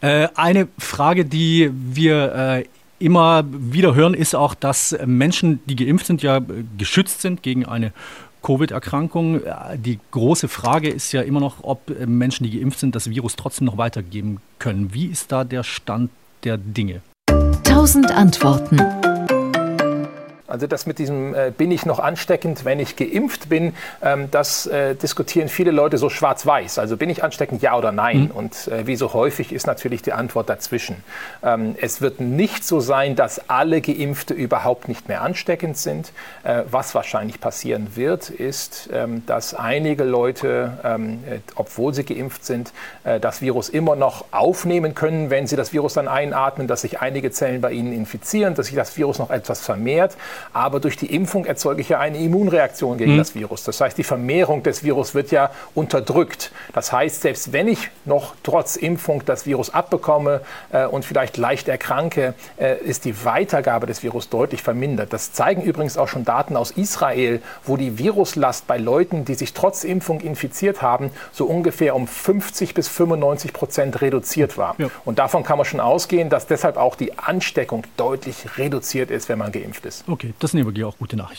Äh, eine Frage, die wir äh, immer wieder hören, ist auch, dass Menschen, die geimpft sind, ja geschützt sind gegen eine Covid-Erkrankung. Die große Frage ist ja immer noch, ob Menschen, die geimpft sind, das Virus trotzdem noch weitergeben können. Wie ist da der Stand der Dinge? Tausend Antworten. Also das mit diesem, äh, bin ich noch ansteckend, wenn ich geimpft bin, ähm, das äh, diskutieren viele Leute so schwarz-weiß. Also bin ich ansteckend, ja oder nein? Mhm. Und äh, wie so häufig ist natürlich die Antwort dazwischen. Ähm, es wird nicht so sein, dass alle Geimpfte überhaupt nicht mehr ansteckend sind. Äh, was wahrscheinlich passieren wird, ist, ähm, dass einige Leute, ähm, äh, obwohl sie geimpft sind, äh, das Virus immer noch aufnehmen können, wenn sie das Virus dann einatmen, dass sich einige Zellen bei ihnen infizieren, dass sich das Virus noch etwas vermehrt. Aber durch die Impfung erzeuge ich ja eine Immunreaktion gegen mhm. das Virus. Das heißt, die Vermehrung des Virus wird ja unterdrückt. Das heißt, selbst wenn ich noch trotz Impfung das Virus abbekomme äh, und vielleicht leicht erkranke, äh, ist die Weitergabe des Virus deutlich vermindert. Das zeigen übrigens auch schon Daten aus Israel, wo die Viruslast bei Leuten, die sich trotz Impfung infiziert haben, so ungefähr um 50 bis 95 Prozent reduziert war. Ja. Und davon kann man schon ausgehen, dass deshalb auch die Ansteckung deutlich reduziert ist, wenn man geimpft ist. Okay, das sind aber auch gute Nachrichten.